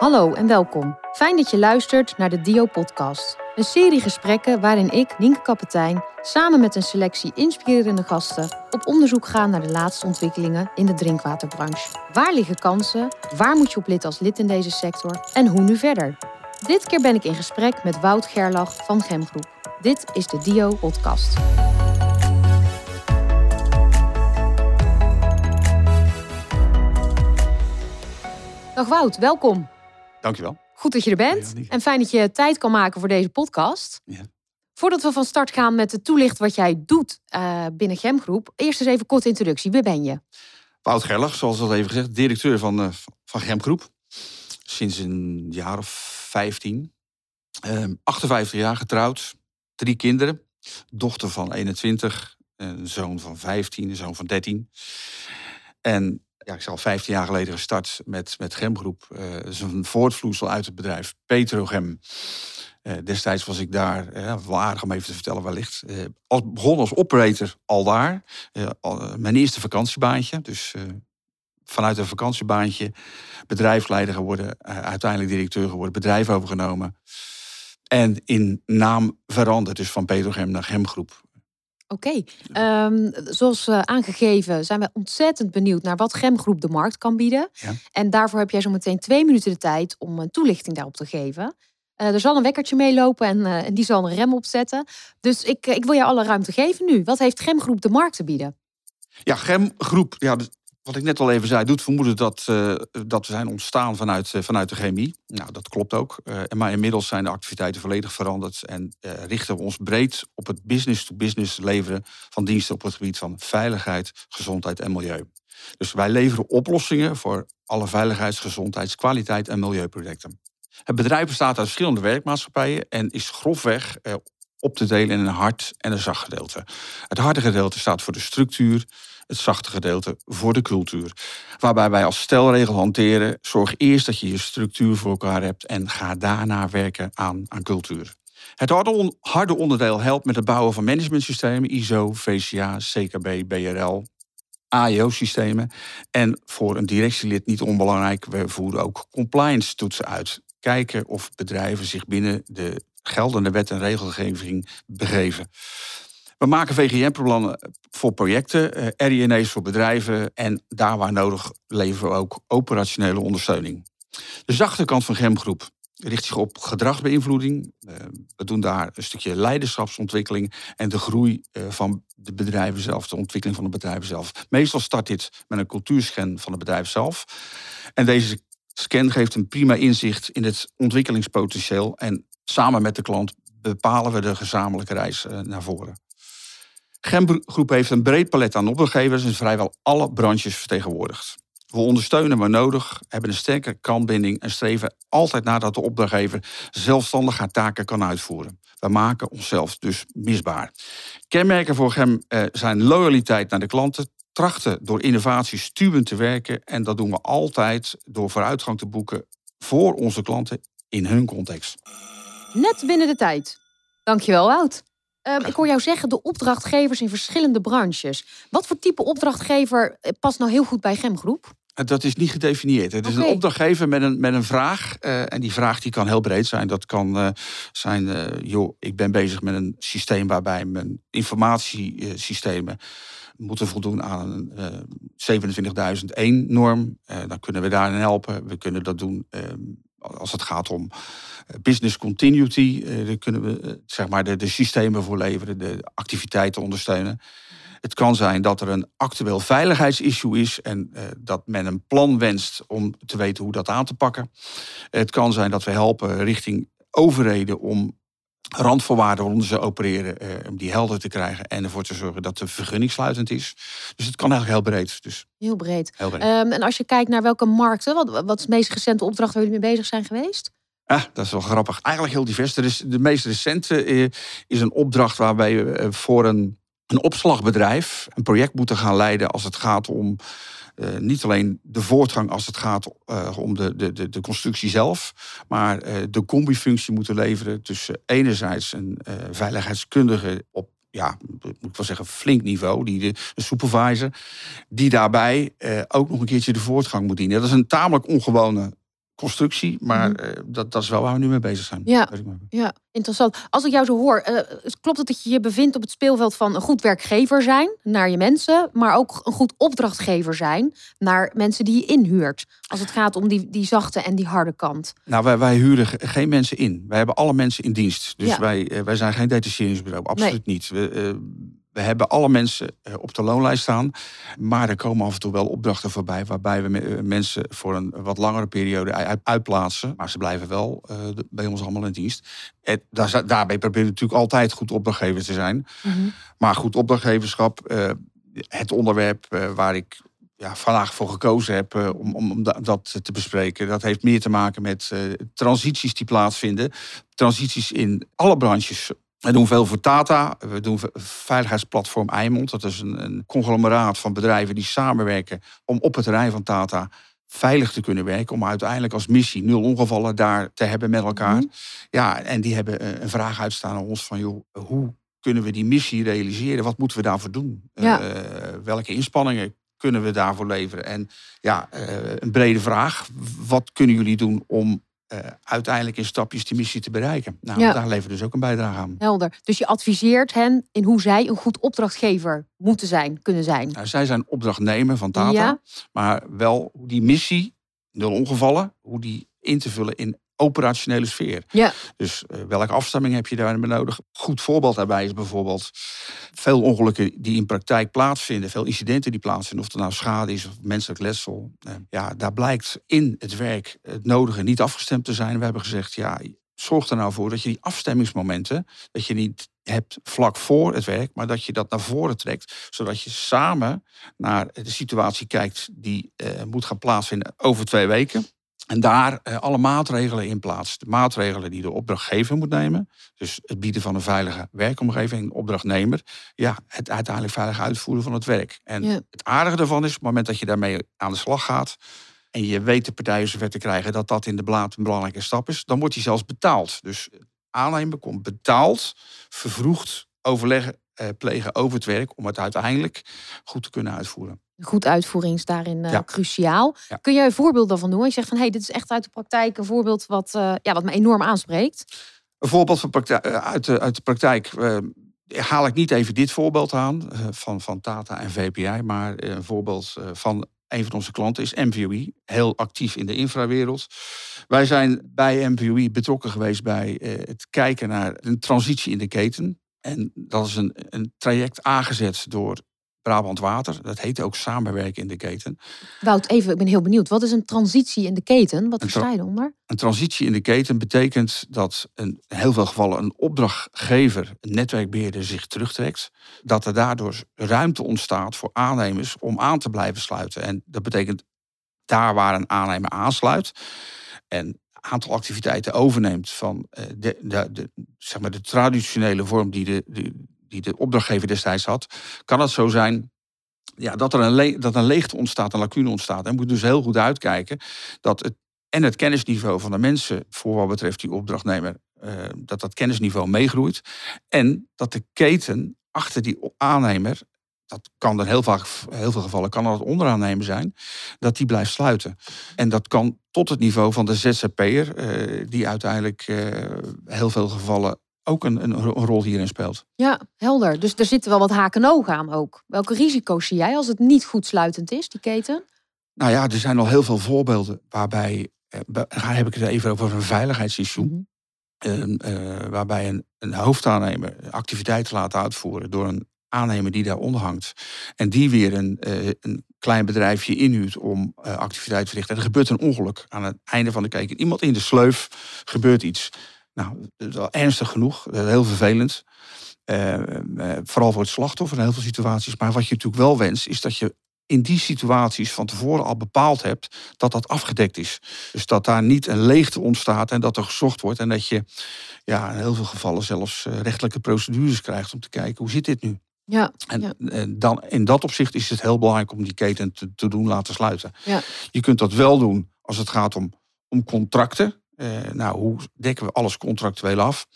Hallo en welkom. Fijn dat je luistert naar de Dio-podcast. Een serie gesprekken waarin ik, Nienke Kapitein, samen met een selectie inspirerende gasten op onderzoek ga naar de laatste ontwikkelingen in de drinkwaterbranche. Waar liggen kansen? Waar moet je op lid als lid in deze sector? En hoe nu verder? Dit keer ben ik in gesprek met Wout Gerlach van Gemgroep. Dit is de Dio-podcast. Dag Wout, welkom. Dankjewel. Goed dat je er bent. Ja. En fijn dat je tijd kan maken voor deze podcast. Ja. Voordat we van start gaan met het toelicht wat jij doet eh, binnen Gemgroep, eerst eens even een korte introductie. Wie ben je? Wout Gerlach, zoals al even gezegd, directeur van, eh, van Gem Groep. Sinds een jaar of 15. Ehm 58 jaar getrouwd. Drie kinderen. Dochter van 21. Een zoon van 15. Een zoon van 13. En ja, ik is al 15 jaar geleden gestart met, met Gem Groep. Eh, een voortvloeisel uit het bedrijf Petrogem. Eh, destijds was ik daar, eh, wel om even te vertellen wellicht. Eh, als, begon als operator al daar. Mijn eerste vakantiebaantje. Dus vanuit een vakantiebaantje bedrijfsleider geworden. uiteindelijk directeur geworden. Bedrijf overgenomen. En in naam veranderd. Dus van Petrogem naar Gemgroep. Oké, ehm, zoals eh, aangegeven zijn we ontzettend benieuwd naar wat Gemgroep de markt kan bieden. Ja. En daarvoor heb jij zo meteen twee minuten de tijd om een toelichting daarop te geven. Eh, er zal een wekkertje meelopen en, eh, en die zal een rem opzetten. Dus ik, eh, ik wil jou alle ruimte geven nu. Wat heeft Gemgroep de markt te bieden? Ja, Gemgroep, ja, dat- wat ik net al even zei, doet vermoeden dat, eh, dat we zijn ontstaan vanuit, eh, vanuit de chemie. Nou, dat klopt ook. Eh, maar inmiddels zijn de activiteiten volledig veranderd en richten we ons breed op het business-to-business leveren van diensten op het gebied van veiligheid, gezondheid en milieu. Dus wij leveren oplossingen voor alle veiligheids-, gezondheids-, kwaliteit en milieuprojecten. Het bedrijf bestaat uit verschillende werkmaatschappijen en is grofweg op te delen in een hard en een zacht gedeelte. Het harde gedeelte staat voor de structuur, het zachte gedeelte voor de cultuur. Waarbij wij als stelregel hanteren: zorg eerst dat je je structuur voor elkaar hebt en ga daarna werken aan, aan cultuur. Het harde, on- harde onderdeel helpt met het bouwen van managementsystemen, ISO, VCA, CKB, BRL, AIO-systemen. En voor een directielid niet onbelangrijk, we voeren ook compliance toetsen uit. Kijken of bedrijven zich binnen de geldende wet en regelgeving begeven. We maken VGM-plannen voor projecten, eh, RINE's voor bedrijven en daar waar nodig leveren we ook operationele ondersteuning. De zachte kant van Gemgroep richt zich op gedragsbeïnvloeding. Eh, We doen daar een stukje leiderschapsontwikkeling en de groei eh, van de bedrijven zelf, de ontwikkeling van de bedrijven zelf. Meestal start dit met een cultuurscan van het bedrijf zelf. En deze scan geeft een prima inzicht in het ontwikkelingspotentieel en samen met de klant bepalen we de gezamenlijke reis naar voren. Gemgroep heeft een breed palet aan opdrachtgevers en vrijwel alle branches vertegenwoordigd. We ondersteunen waar nodig, hebben een sterke kantbinding en streven altijd naar dat de opdrachtgever zelfstandig haar taken kan uitvoeren. We maken onszelf dus misbaar. Kenmerken voor Gem eh, zijn loyaliteit naar de klanten, trachten door innovatie stuwend te werken en dat doen we altijd door vooruitgang te boeken voor onze klanten in hun context. Net binnen de tijd. Dankjewel, Wout. Ehm, ik hoor jou zeggen de opdrachtgevers in verschillende branches. Wat voor type opdrachtgever eh, past nou heel goed bij Gemgroep? Eh, Dat is niet gedefinieerd. Het is een opdrachtgever met een, met een vraag. eh, en die vraag die kan heel breed zijn. Dat kan zijn, joh, ik ben bezig met een systeem waarbij mijn informatiesystemen moeten voldoen aan een eh 27001-norm. Eh, dan kunnen we daarin helpen. We kunnen dat doen eh, als het gaat om eh, business continuity. eh, daar kunnen we eh, zeg maar de, de systemen voor leveren, de activiteiten ondersteunen. Het kan zijn dat er een actueel veiligheidsissue is en dat men een plan wenst om te weten hoe dat aan te pakken. Het kan zijn dat we helpen richting overheden om randvoorwaarden waaronder ze opereren, eh, om die helder te krijgen en ervoor te zorgen dat de vergunning sluitend is. Dus het kan eigenlijk heel breed. Dus Heel breed. heel breed. Ehm, en als je kijkt naar welke markten, wat, wat is de meest recente opdracht waar jullie mee bezig zijn geweest? Ah, dat is wel grappig. Eigenlijk heel divers. Er is, de meest recente eh, is een opdracht waarbij we eh, voor een, een opslagbedrijf een project moeten gaan leiden als het gaat om eh, niet alleen de voortgang als het gaat eh, om de, de, de, constructie zelf, maar eh, de combifunctie moeten leveren tussen enerzijds een veiligheidskundige op ja, moet ik wel zeggen, flink niveau, die de, supervisor, die daarbij ook nog een keertje de voortgang moet dienen. Dat is een tamelijk ongewone constructie, maar Mhm. eh, dat, dat is wel waar we nu mee bezig zijn. Ja. Ja, interessant. Als ik jou zo hoor, eh, klopt het dat je je bevindt op het speelveld van een goed werkgever zijn naar je mensen, maar ook een goed opdrachtgever zijn naar mensen die je inhuurt? Als het gaat om die, die zachte en die harde kant. Nou, wij, wij huren ge- geen mensen in. Wij hebben alle mensen in dienst. Dus Ja. wij, eh, wij zijn geen detacheringsbureau. Absoluut niet. We, we hebben alle mensen eh, op de loonlijst staan. Maar er komen af en toe wel opdrachten voorbij... waarbij we eh, mensen voor een wat langere periode uit- uitplaatsen. Maar ze blijven wel eh, bij ons allemaal in dienst. En daar, daarbij proberen we natuurlijk altijd goed opdrachtgever te zijn. Maar goed opdrachtgeverschap, het onderwerp waar ik ja, vandaag voor gekozen heb om, om, om da- dat te bespreken, dat heeft meer te maken met transities die plaatsvinden. Transities in alle branches. We doen veel voor Tata. We doen ve- veiligheidsplatform Eimond. Dat is een, een conglomeraat van bedrijven die samenwerken om op het terrein van Tata veilig te kunnen werken. Om uiteindelijk als missie nul ongevallen daar te hebben met elkaar. Mhm. Ja, en die hebben eh, een vraag uitstaan aan ons van, joh, hoe kunnen we die missie realiseren? Wat moeten we daarvoor doen? Ja. Eh, welke inspanningen kunnen we daarvoor leveren? En ja, eh, een brede vraag. Wat kunnen jullie doen om eh, uiteindelijk in stapjes die missie te bereiken? Nou, Ja. daar leveren we dus ook een bijdrage aan. Helder. Dus je adviseert hen in hoe zij een goed opdrachtgever moeten zijn, kunnen zijn. Nou, zij zijn opdrachtnemer van Tata, Ja. maar wel hoe die missie, nul ongevallen, hoe die in te vullen in operationele sfeer. Ja. Dus eh, welke afstemming heb je daarbij nodig? Goed voorbeeld daarbij is bijvoorbeeld veel ongelukken die in praktijk plaatsvinden, veel incidenten die plaatsvinden, of er nou schade is of menselijk letsel. Eh, ja, daar blijkt in het werk het nodige niet afgestemd te zijn. We hebben gezegd, ja, zorg er nou voor dat je die afstemmingsmomenten, dat je niet hebt vlak voor het werk, maar dat je dat naar voren trekt, zodat je samen naar de situatie kijkt die eh, moet gaan plaatsvinden over twee weken. En daar eh, alle maatregelen in plaatst. De maatregelen die de opdrachtgever moet nemen. Dus het bieden van een veilige werkomgeving, opdrachtnemer. Ja, het uiteindelijk veilig uitvoeren van het werk. En Ja. het aardige daarvan is, op het moment dat je daarmee aan de slag gaat. en je weet de partijen zover te krijgen dat dat in de blaad een belangrijke stap is. dan wordt die zelfs betaald. Dus aannemer komt betaald, vervroegd overleggen, plegen over het werk. om het uiteindelijk goed te kunnen uitvoeren. Goed uitvoering is daarin eh, Ja. cruciaal. Ja. Kun jij een voorbeeld daarvan noemen? Je zegt van, hé, hey, dit is echt uit de praktijk een voorbeeld wat, eh, ja, wat me enorm aanspreekt. Een voorbeeld van praktijk, eh, uit, de, uit de praktijk eh, haal ik niet even dit voorbeeld aan eh, van, van Tata en VPI, maar eh, een voorbeeld eh, van een van onze klanten is MVOE, heel actief in de infrawereld. Wij zijn bij MVOE betrokken geweest bij eh, het kijken naar een transitie in de keten. En dat is een, een traject aangezet door Brabant Water. Dat heet ook samenwerken in de keten. Wout, even, ik ben heel benieuwd. Wat is een transitie in de keten? Wat versta je eronder? Een transitie in de keten betekent dat in heel veel gevallen een opdrachtgever, een netwerkbeheerder zich terugtrekt. Dat er daardoor ruimte ontstaat voor aannemers om aan te blijven sluiten. En dat betekent daar waar een aannemer aansluit en aantal activiteiten overneemt van eh, de, de, de, zeg maar de traditionele vorm die de, die de opdrachtgever destijds had, kan het zo zijn ja, dat er een, dat een leegte ontstaat, een lacune ontstaat. En moet dus heel goed uitkijken dat het en het kennisniveau van de mensen voor wat betreft die opdrachtnemer, eh, dat dat kennisniveau meegroeit. En dat de keten achter die aannemer, dat kan er heel vaak, heel veel gevallen, kan dat onderaannemer zijn, dat die blijft sluiten. En dat kan tot het niveau van de ZZP'er, eh, die uiteindelijk eh, heel veel gevallen ook een, een, ro- een rol hierin speelt. Ja, helder. Dus er zitten wel wat haken en ogen aan ook. Welke risico's zie jij als het niet goed sluitend is, die keten? Nou ja, er zijn al heel veel voorbeelden waarbij, daar heb ik het even over een veiligheidsissue. Mhm. Waarbij een, een hoofdaannemer activiteiten laat uitvoeren door een aannemer die daaronder hangt. En die weer een, eh, een klein bedrijfje inhuurt om eh, activiteiten te verrichten. En er gebeurt een ongeluk aan het einde van de keten. Iemand in de sleuf gebeurt iets. Nou, is ernstig genoeg, heel vervelend. Eh, vooral voor het slachtoffer in heel veel situaties. Maar wat je natuurlijk wel wenst, is dat je in die situaties van tevoren al bepaald hebt dat dat afgedekt is. Dus dat daar niet een leegte ontstaat en dat er gezocht wordt. En dat je ja, in heel veel gevallen zelfs rechtelijke procedures krijgt om te kijken hoe zit dit nu. Ja, En Ja. eh, dan, in dat opzicht is het heel belangrijk om die keten te, te doen laten sluiten. Ja. Je kunt dat wel doen als het gaat om, om contracten. Eh, nou, hoe dekken we alles contractueel af?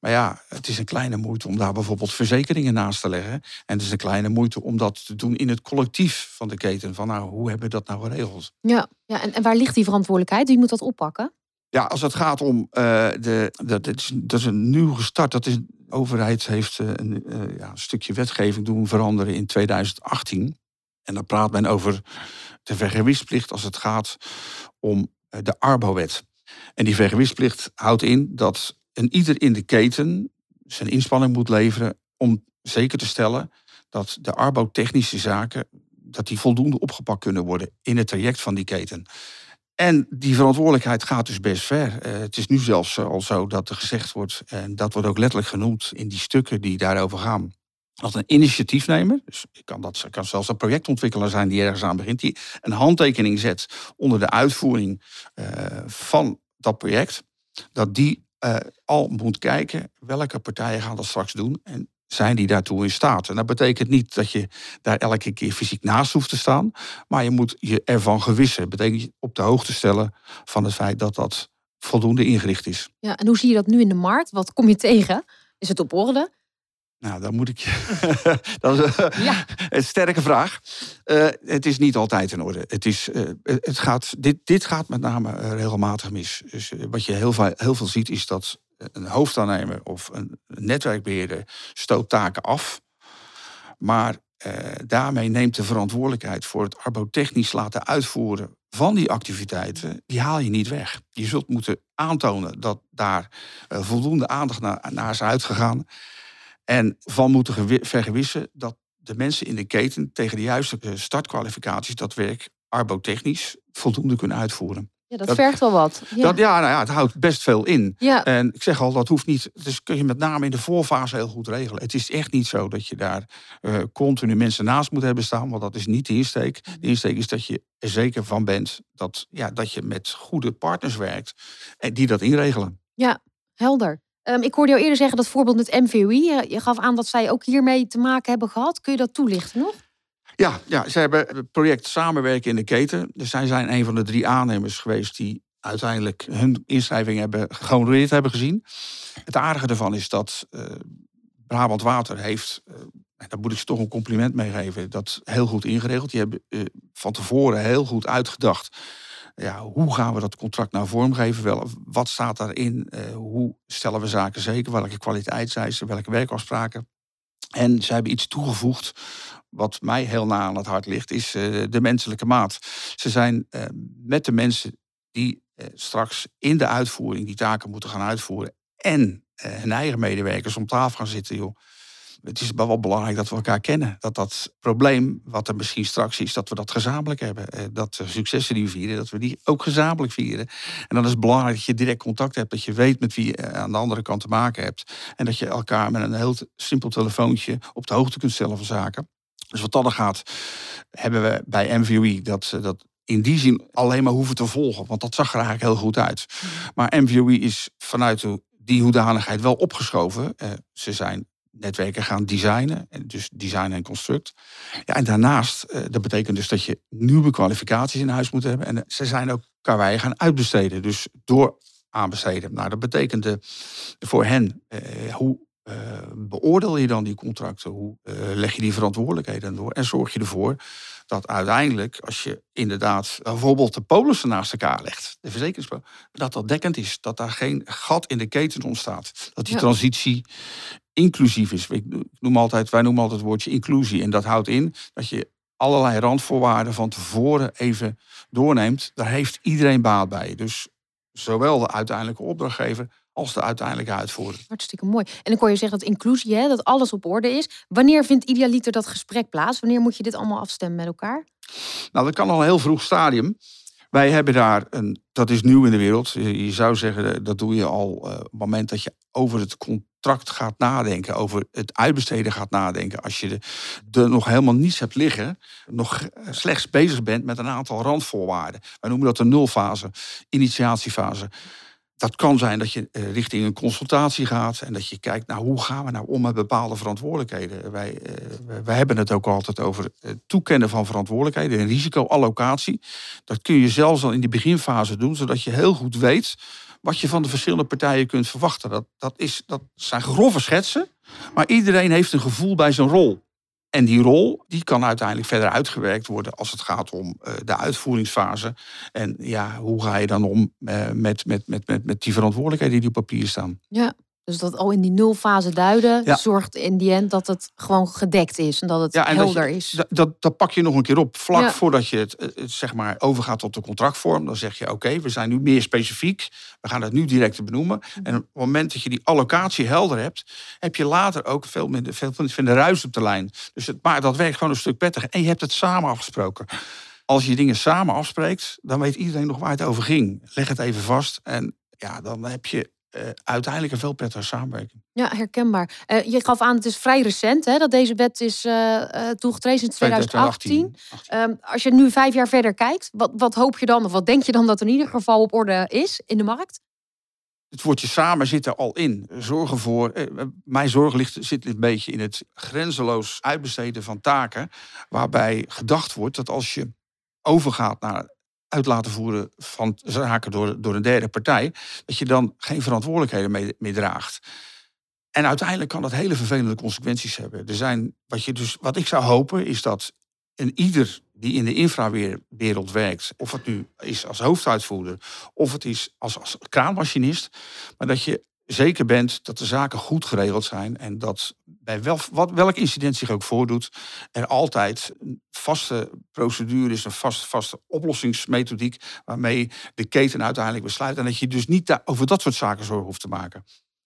Maar ja, het is een kleine moeite om daar bijvoorbeeld verzekeringen naast te leggen. En het is een kleine moeite om dat te doen in het collectief van de keten. Van nou, hoe hebben we dat nou geregeld? Ja, ja en, en waar ligt die verantwoordelijkheid? Wie moet dat oppakken? Ja, als het gaat om uh, de. Dat, is, dat is een nieuw gestart. Dat is, de overheid heeft uh, een, uh, ja, een stukje wetgeving doen veranderen in 2018. En dan praat men over de vergewisplicht als het gaat om de Arbowet. En die vergewisplicht houdt in dat een ieder in de keten zijn inspanning moet leveren om zeker te stellen dat de arbotechnische zaken dat die voldoende opgepakt kunnen worden in het traject van die keten. En die verantwoordelijkheid gaat dus best ver. Uh, het is nu zelfs al zo dat er gezegd wordt, en dat wordt ook letterlijk genoemd in die stukken die daarover gaan, dat een initiatiefnemer, dus kan dat kan zelfs een projectontwikkelaar zijn die ergens aan begint, die een handtekening zet onder de uitvoering uh, van dat project, dat die al moet kijken welke partijen gaan dat straks doen en zijn die daartoe in staat. En dat betekent niet dat je daar elke keer fysiek naast hoeft te staan, maar je moet je ervan gewissen. Dat betekent je op de hoogte stellen van het feit dat dat voldoende ingericht is. Ja, en hoe zie je dat nu in de markt? Wat kom je tegen? Is het op orde? Nou, dan moet ik je. dat is ja. een sterke vraag. Uh, het is niet altijd in orde. Het, is, uh, het gaat, dit, dit gaat met name regelmatig mis. Dus wat je heel heel veel ziet, is dat een hoofdaannemer of een netwerkbeheerder stoot taken af. Maar daarmee neemt de verantwoordelijkheid voor het arbotechnisch laten uitvoeren van die activiteiten, die haal je niet weg. Je zult moeten aantonen dat daar voldoende aandacht naar, naar is uitgegaan. En van moeten vergewissen dat de mensen in de keten tegen de juiste startkwalificaties dat werk arbotechnisch voldoende kunnen uitvoeren. Ja, dat, dat vergt wel wat. Ja. Dat, ja, nou ja, het houdt best veel in. Ja. En ik zeg al, dat hoeft niet. Dus kun je met name in de voorfase heel goed regelen. Het is echt niet zo dat je daar uh, continu mensen naast moet hebben staan, want dat is niet de insteek. De insteek is dat je er zeker van bent dat, ja, dat je met goede partners werkt en die dat inregelen. Ja, helder. Um, ik hoorde jou eerder zeggen dat voorbeeld met MVOI. Je, je gaf aan dat zij ook hiermee te maken hebben gehad. Kun je dat toelichten nog? Ja, ja, ze hebben het project Samenwerken in de Keten. Dus zij zijn een van de drie aannemers geweest die uiteindelijk hun inschrijving hebben gehonoreerd hebben gezien. Het aardige ervan is dat uh, Brabant Water heeft, uh, daar moet ik ze toch een compliment mee geven, dat heel goed ingeregeld. Die hebben uh, van tevoren heel goed uitgedacht ja, hoe gaan we dat contract nou vormgeven? Wel, wat staat daarin? Hoe stellen we zaken zeker? Welke kwaliteitseisen? Welke werkafspraken? En ze hebben iets toegevoegd wat mij heel na aan het hart ligt, is uh, de menselijke maat. Ze zijn uh, met de mensen die straks in de uitvoering die taken moeten gaan uitvoeren en hun eigen medewerkers om tafel gaan zitten, joh het is wel belangrijk dat we elkaar kennen. Dat dat probleem, wat er misschien straks is, dat we dat gezamenlijk hebben. Eh, dat de successen die we vieren, dat we die ook gezamenlijk vieren. En dan is het belangrijk dat je direct contact hebt. Dat je weet met wie je aan de andere kant te maken hebt. En dat je elkaar met een heel simpel telefoontje op de hoogte kunt stellen van zaken. Dus wat dat gaat, hebben we bij MVOE dat, dat in die zin alleen maar hoeven te volgen. Want dat zag er eigenlijk heel goed uit. Maar MVOE is vanuit die hoedanigheid wel opgeschoven. Eh, ze zijn netwerken gaan designen. Dus design en construct. Ja, en daarnaast, eh, dat betekent dus dat je nieuwe kwalificaties in huis moet hebben. En ze zijn ook karweien gaan uitbesteden. Dus door aanbesteden. Nou, dat betekende voor hen, eh, hoe uh, beoordeel je dan die contracten? Hoe uh, leg je die verantwoordelijkheden door? En zorg je ervoor dat uiteindelijk, als je inderdaad bijvoorbeeld de polissen naast elkaar legt, de verzekeringspolissen, dat dat dekkend is. Dat daar geen gat in de keten ontstaat. Dat die ja. transitie inclusief is. Ik noem altijd, wij noemen altijd het woordje inclusie. En dat houdt in dat je allerlei randvoorwaarden van tevoren even doorneemt. Daar heeft iedereen baat bij. Dus zowel de uiteindelijke opdrachtgever als de uiteindelijke uitvoerder. Hartstikke mooi. En dan kon je zeggen dat inclusie, hè, dat alles op orde is. Wanneer vindt idealiter dat gesprek plaats? Wanneer moet je dit allemaal afstemmen met elkaar? Nou, dat kan al een heel vroeg stadium. Wij hebben daar een, dat is nieuw in de wereld. Je zou zeggen, dat doe je al uh, op het moment dat je over het contract gaat nadenken, over het uitbesteden gaat nadenken. Als je er nog helemaal niets hebt liggen, nog slechts bezig bent met een aantal randvoorwaarden. Wij noemen dat de nulfase, initiatiefase dat kan zijn dat je uh, richting een consultatie gaat en dat je kijkt naar hoe gaan we nou om met bepaalde verantwoordelijkheden. Wij, uh, wij hebben het ook altijd over het toekennen van verantwoordelijkheden en risicoallocatie. Dat kun je zelfs al in die beginfase doen, zodat je heel goed weet wat je van de verschillende partijen kunt verwachten. Dat, dat, is, dat zijn grove schetsen, maar iedereen heeft een gevoel bij zijn rol. En die rol die kan uiteindelijk verder uitgewerkt worden als het gaat om uh, de uitvoeringsfase. En ja, hoe ga je dan om uh, met, met, met, met, met die verantwoordelijkheden die op papier staan? Ja, dus dat al in die nulfase duiden ja. zorgt in die end dat het gewoon gedekt is en dat het ja, en helder dat je, is. Dat, dat, dat, pak je nog een keer op. Vlak ja. voordat je het, het, zeg maar overgaat tot de contractvorm, dan zeg je: oké, we zijn nu meer specifiek. We gaan het nu direct benoemen. En op het moment dat je die allocatie helder hebt, heb je later ook veel minder, veel minder ruis op de lijn. Dus het, maar dat werkt gewoon een stuk prettiger. En je hebt het samen afgesproken. Als je dingen samen afspreekt, dan weet iedereen nog waar het over ging. Leg het even vast en ja, dan heb je uh, uiteindelijk een veel prettige samenwerking. Ja, herkenbaar. Uh, je gaf aan, het is vrij recent hè, dat deze wet is uh, toegetreden in 2018. 2018. Um, als je nu vijf jaar verder kijkt, wat, wat hoop je dan, of wat denk je dan dat in ieder geval op orde is in de markt? Het woordje samen zit er al in. Zorgen voor. mijn zorg ligt, zit een beetje in het grenzeloos uitbesteden van taken. Waarbij gedacht wordt dat als je overgaat naar uit laten voeren van zaken door, door een derde partij, dat je dan geen verantwoordelijkheden mee, mee draagt. En uiteindelijk kan dat hele vervelende consequenties hebben. Er zijn, wat, je dus, wat ik zou hopen is dat een ieder die in de infrawereld werkt, of het nu is als hoofduitvoerder of het is als, als kraanmachinist, maar dat je zeker bent dat de zaken goed geregeld zijn en dat bij wel, wat, welk incident zich ook voordoet, er altijd een vaste procedure is, een vast, vaste oplossingsmethodiek waarmee de keten uiteindelijk besluit en dat je dus niet over dat soort zaken zorgen hoeft te maken.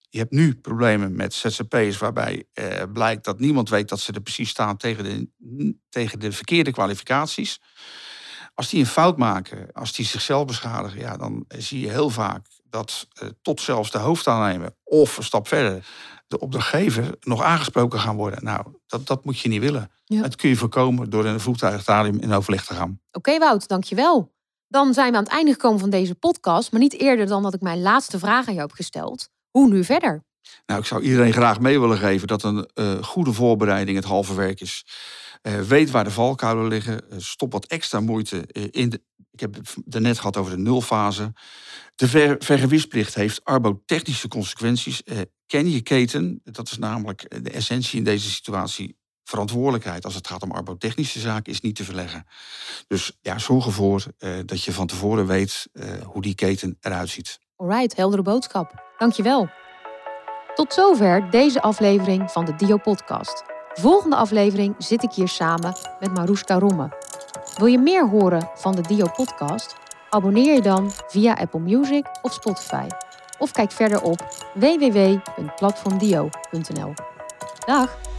Je hebt nu problemen met ZZP'ers waarbij eh, blijkt dat niemand weet dat ze er precies staan tegen de, tegen de verkeerde kwalificaties. Als die een fout maken, als die zichzelf beschadigen, ja, dan zie je heel vaak dat eh, tot zelfs de hoofdaannemer of een stap verder de opdrachtgever nog aangesproken gaan worden. Nou, dat, dat moet je niet willen. Ja. Dat kun je voorkomen door in een voertuigstadium in overleg te gaan. Oké okay, Wout, dankjewel. Dan zijn we aan het einde gekomen van deze podcast, maar niet eerder dan dat ik mijn laatste vraag aan jou heb gesteld. Hoe nu verder? Nou, ik zou iedereen graag mee willen geven dat een uh, goede voorbereiding het halve werk is. Uh, weet waar de valkuilen liggen. Uh, stop wat extra moeite in de. Ik heb het net gehad over de nulfase. De ver, vergewisplicht heeft arbotechnische consequenties. ken je keten, dat is namelijk de essentie in deze situatie. Verantwoordelijkheid als het gaat om arbotechnische zaken is niet te verleggen. Dus ja, zorg ervoor dat je van tevoren weet hoe die keten eruit ziet. Alright, heldere boodschap. Dankjewel. Tot zover deze aflevering van de Dio Podcast. Volgende aflevering zit ik hier samen met Maruska Romme. Wil je meer horen van de Dio Podcast? Abonneer je dan via Apple Music of Spotify. Of kijk verder op www.platformdio.nl. Dag!